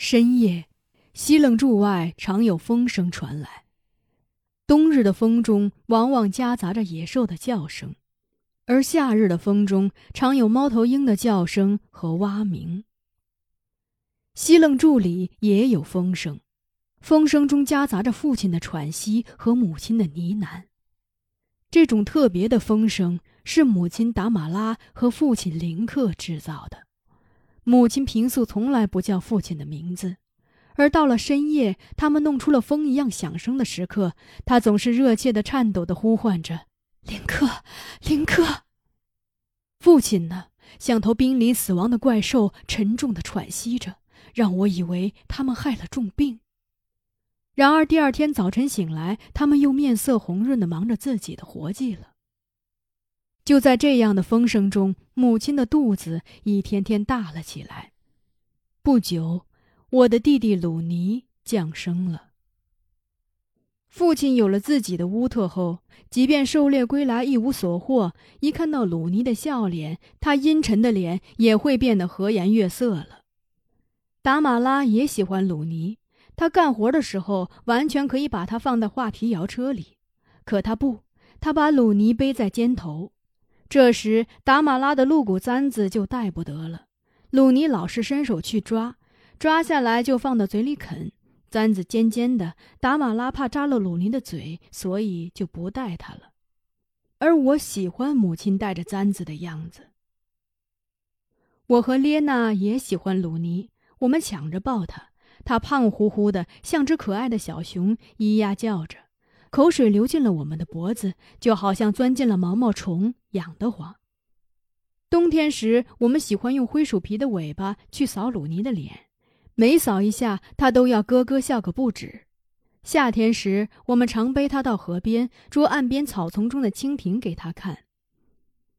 深夜，西楞柱外常有风声传来。冬日的风中往往夹杂着野兽的叫声，而夏日的风中常有猫头鹰的叫声和蛙鸣。西楞柱里也有风声，风声中夹杂着父亲的喘息和母亲的呢喃。这种特别的风声是母亲达玛拉和父亲林克制造的。母亲平素从来不叫父亲的名字，而到了深夜，他们弄出了风一样响声的时刻，他总是热切的、颤抖的呼唤着：“林克，林克。”父亲呢，像头濒临死亡的怪兽，沉重的喘息着，让我以为他们害了重病。然而第二天早晨醒来，他们又面色红润的忙着自己的活计了。就在这样的风声中，母亲的肚子一天天大了起来。不久，我的弟弟鲁尼降生了。父亲有了自己的乌特后，即便狩猎归来一无所获，一看到鲁尼的笑脸，他阴沉的脸也会变得和颜悦色了。达马拉也喜欢鲁尼，他干活的时候完全可以把他放在画皮摇车里，可他不，他把鲁尼背在肩头。这时，达马拉的鹿骨簪子就带不得了。鲁尼老是伸手去抓，抓下来就放到嘴里啃。簪子尖尖的，达马拉怕扎了鲁尼的嘴，所以就不带它了。而我喜欢母亲带着簪子的样子。我和列娜也喜欢鲁尼，我们抢着抱他。他胖乎乎的，像只可爱的小熊，咿呀叫着。口水流进了我们的脖子，就好像钻进了毛毛虫，痒得慌。冬天时，我们喜欢用灰鼠皮的尾巴去扫鲁尼的脸，每扫一下，他都要咯咯笑个不止。夏天时，我们常背他到河边，捉岸边草丛中的蜻蜓给他看。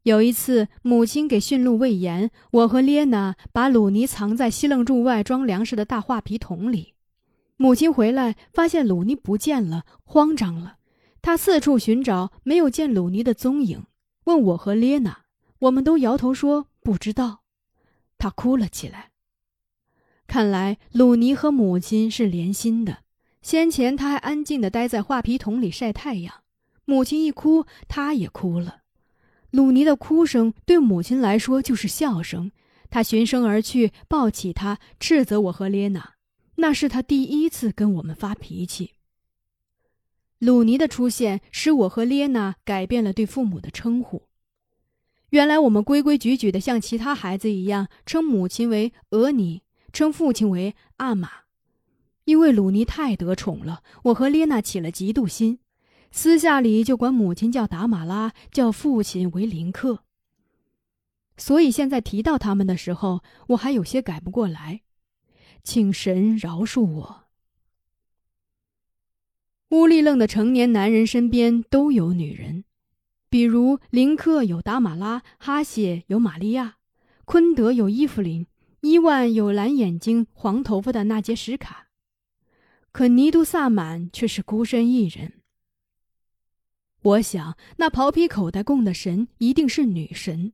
有一次，母亲给驯鹿喂盐，我和列娜把鲁尼藏在西楞柱外装粮食的大画皮桶里。母亲回来，发现鲁尼不见了，慌张了。她四处寻找，没有见鲁尼的踪影，问我和列娜，我们都摇头说不知道。她哭了起来。看来鲁尼和母亲是连心的。先前他还安静地待在画皮桶里晒太阳，母亲一哭，他也哭了。鲁尼的哭声对母亲来说就是笑声。他循声而去，抱起他，斥责我和列娜。那是他第一次跟我们发脾气。鲁尼的出现使我和列娜改变了对父母的称呼。原来我们规规矩矩的像其他孩子一样称母亲为俄尼，称父亲为阿玛。因为鲁尼太得宠了，我和列娜起了嫉妒心，私下里就管母亲叫达玛拉，叫父亲为林克。所以现在提到他们的时候，我还有些改不过来。请神饶恕我。乌力楞的成年男人身边都有女人，比如林克有达玛拉，哈谢有玛利亚，昆德有伊芙琳，伊万有蓝眼睛、黄头发的纳杰什卡。可尼都萨满却是孤身一人。我想，那袍皮口袋供的神一定是女神，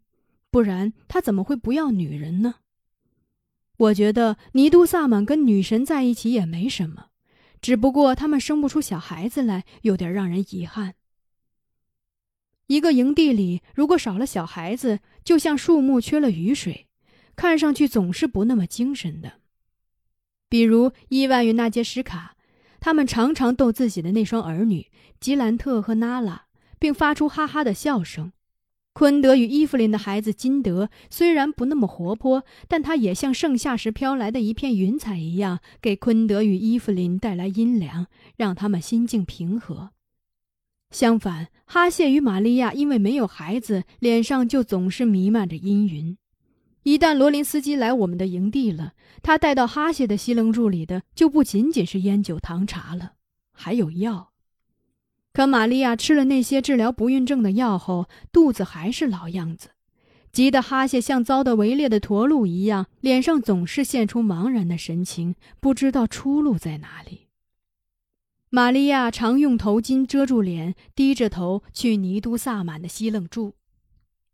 不然他怎么会不要女人呢？我觉得尼都萨满跟女神在一起也没什么，只不过他们生不出小孩子来，有点让人遗憾。一个营地里如果少了小孩子，就像树木缺了雨水，看上去总是不那么精神的。比如伊万与纳杰什卡，他们常常逗自己的那双儿女吉兰特和娜拉，并发出哈哈的笑声。昆德与伊芙琳的孩子金德虽然不那么活泼，但他也像盛夏时飘来的一片云彩一样，给昆德与伊芙琳带来阴凉，让他们心境平和。相反，哈谢与玛利亚因为没有孩子，脸上就总是弥漫着阴云。一旦罗林斯基来我们的营地了，他带到哈谢的西楞柱里的就不仅仅是烟酒糖茶了，还有药。可玛利亚吃了那些治疗不孕症的药后，肚子还是老样子，急得哈谢像遭的围猎的驼鹿一样，脸上总是现出茫然的神情，不知道出路在哪里。玛利亚常用头巾遮住脸，低着头去尼都萨满的西楞柱。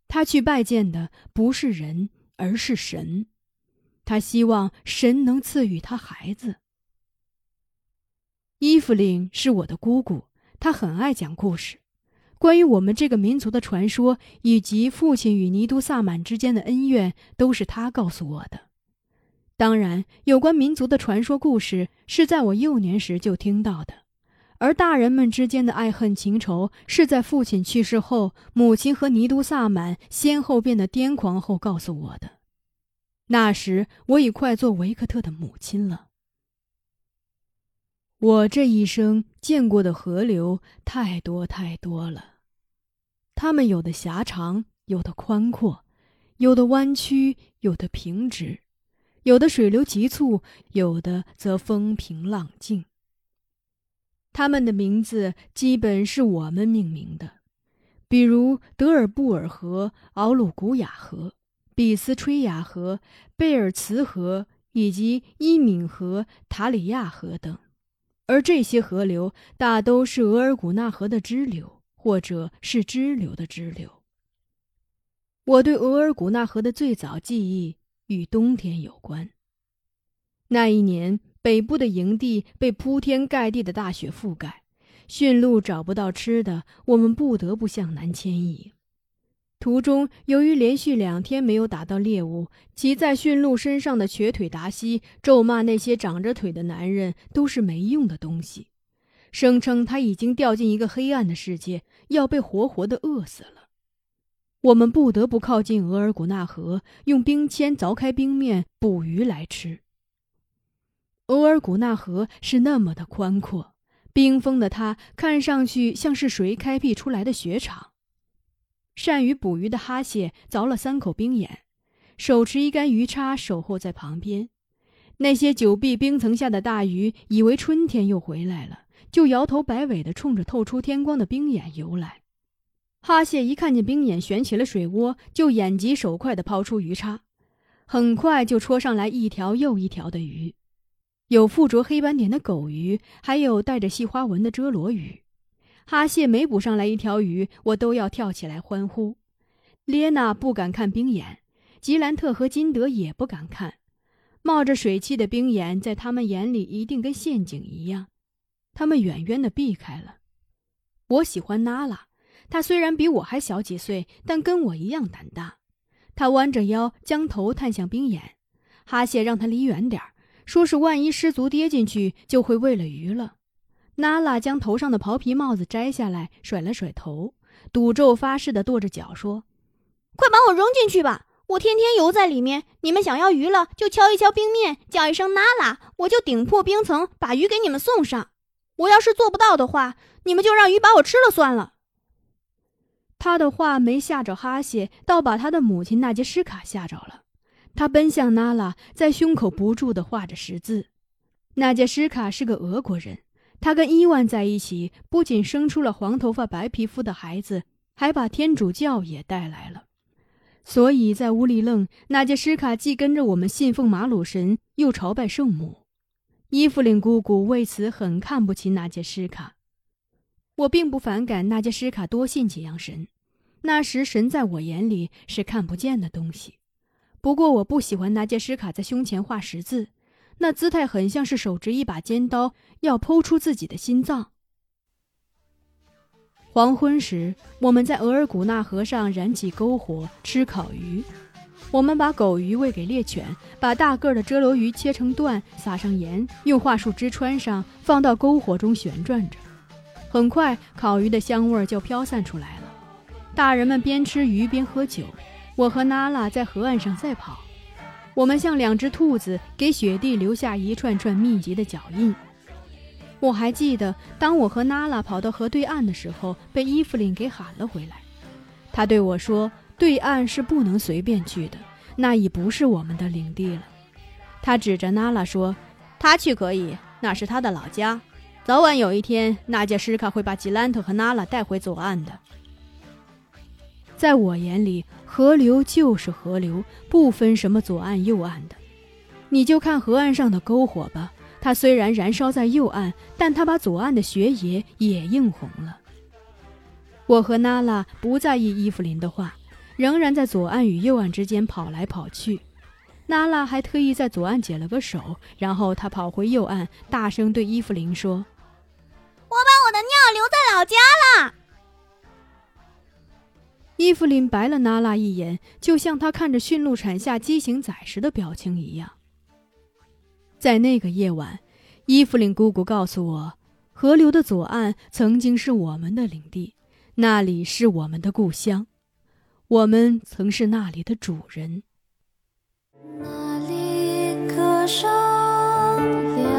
他去拜见的不是人，而是神。他希望神能赐予他孩子。伊芙琳是我的姑姑，他很爱讲故事，关于我们这个民族的传说以及父亲与尼都萨满之间的恩怨，都是他告诉我的。当然，有关民族的传说故事是在我幼年时就听到的，而大人们之间的爱恨情仇是在父亲去世后，母亲和尼都萨满先后变得癫狂后告诉我的。那时我已快做维克特的母亲了。我这一生见过的河流太多太多了，它们有的狭长，有的宽阔，有的弯曲，有的平直。有的水流急促，有的则风平浪静。它们的名字基本是我们命名的，比如德尔布尔河、奥鲁古雅河、比斯吹雅河、贝尔茨河以及伊敏河、塔里亚河等。而这些河流大都是额尔古纳河的支流，或者是支流的支流。我对额尔古纳河的最早记忆。与冬天有关。那一年，北部的营地被铺天盖地的大雪覆盖，驯鹿找不到吃的，我们不得不向南迁移。途中，由于连续两天没有打到猎物，骑在驯鹿身上的瘸腿达西咒骂那些长着腿的男人都是没用的东西，声称他已经掉进一个黑暗的世界，要被活活的饿死了。我们不得不靠近额尔古纳河，用冰签凿开冰面捕鱼来吃。额尔古纳河是那么的宽阔，冰封的它看上去像是谁开辟出来的雪场。善于捕鱼的哈谢凿了三口冰眼，手持一杆鱼叉守候在旁边。那些久闭冰层下的大鱼以为春天又回来了，就摇头摆尾地冲着透出天光的冰眼游来。哈谢一看见冰眼旋起了水涡，就眼疾手快地抛出鱼叉，很快就戳上来一条又一条的鱼，有附着黑斑点的狗鱼，还有带着细花纹的遮罗鱼。哈谢每捕上来一条鱼，我都要跳起来欢呼。列娜不敢看冰眼，吉兰特和金德也不敢看，冒着水汽的冰眼在他们眼里一定跟陷阱一样，他们远远地避开了。我喜欢娜拉。她虽然比我还小几岁，但跟我一样胆大。他弯着腰，将头探向冰眼。哈谢让他离远点儿，说是万一失足跌进去，就会喂了鱼了。娜拉将头上的袍皮帽子摘下来，甩了甩头，赌咒发誓的跺着脚说：“快把我扔进去吧！我天天游在里面。你们想要鱼了，就敲一敲冰面，叫一声娜拉，我就顶破冰层，把鱼给你们送上。我要是做不到的话，你们就让鱼把我吃了算了。”他的话没吓着哈谢，倒把他的母亲纳杰什卡吓着了。他奔向娜拉，在胸口不住地画着十字。纳杰什卡是个俄国人，他跟伊万在一起，不仅生出了黄头发白皮肤的孩子，还把天主教也带来了。所以在乌里楞，纳杰什卡既跟着我们信奉马鲁神，又朝拜圣母。伊芙琳姑姑为此很看不起纳杰什卡。我并不反感纳杰什卡多信几样神，那时神在我眼里是看不见的东西。不过我不喜欢纳杰什卡在胸前画十字，那姿态很像是手执一把尖刀要剖出自己的心脏。黄昏时，我们在额尔古纳河上燃起篝火吃烤鱼。我们把狗鱼喂给猎犬，把大个的遮罗鱼切成段，撒上盐，用桦树枝穿上，放到篝火中旋转着。很快，烤鱼的香味就飘散出来了。大人们边吃鱼边喝酒。我和娜拉在河岸上赛跑，我们像两只兔子，给雪地留下一串串密集的脚印。我还记得，当我和娜拉跑到河对岸的时候，被伊芙琳给喊了回来。她对我说：“对岸是不能随便去的，那已不是我们的领地了。”她指着娜拉说：“她去可以，那是她的老家。”早晚有一天，纳杰什卡会把吉兰特和娜拉带回左岸的。在我眼里，河流就是河流，不分什么左岸右岸的。你就看河岸上的篝火吧，它虽然燃烧在右岸，但它把左岸的雪野也映红了。我和娜拉不在意伊芙琳的话，仍然在左岸与右岸之间跑来跑去。娜拉还特意在左岸解了个手，然后她跑回右岸，大声对伊芙琳说：“我把我的尿留在老家了。”伊芙琳白了娜拉一眼，就像她看着驯鹿产下畸形崽时的表情一样。在那个夜晚，伊芙琳姑姑告诉我，河流的左岸曾经是我们的领地，那里是我们的故乡，我们曾是那里的主人。那里歌声。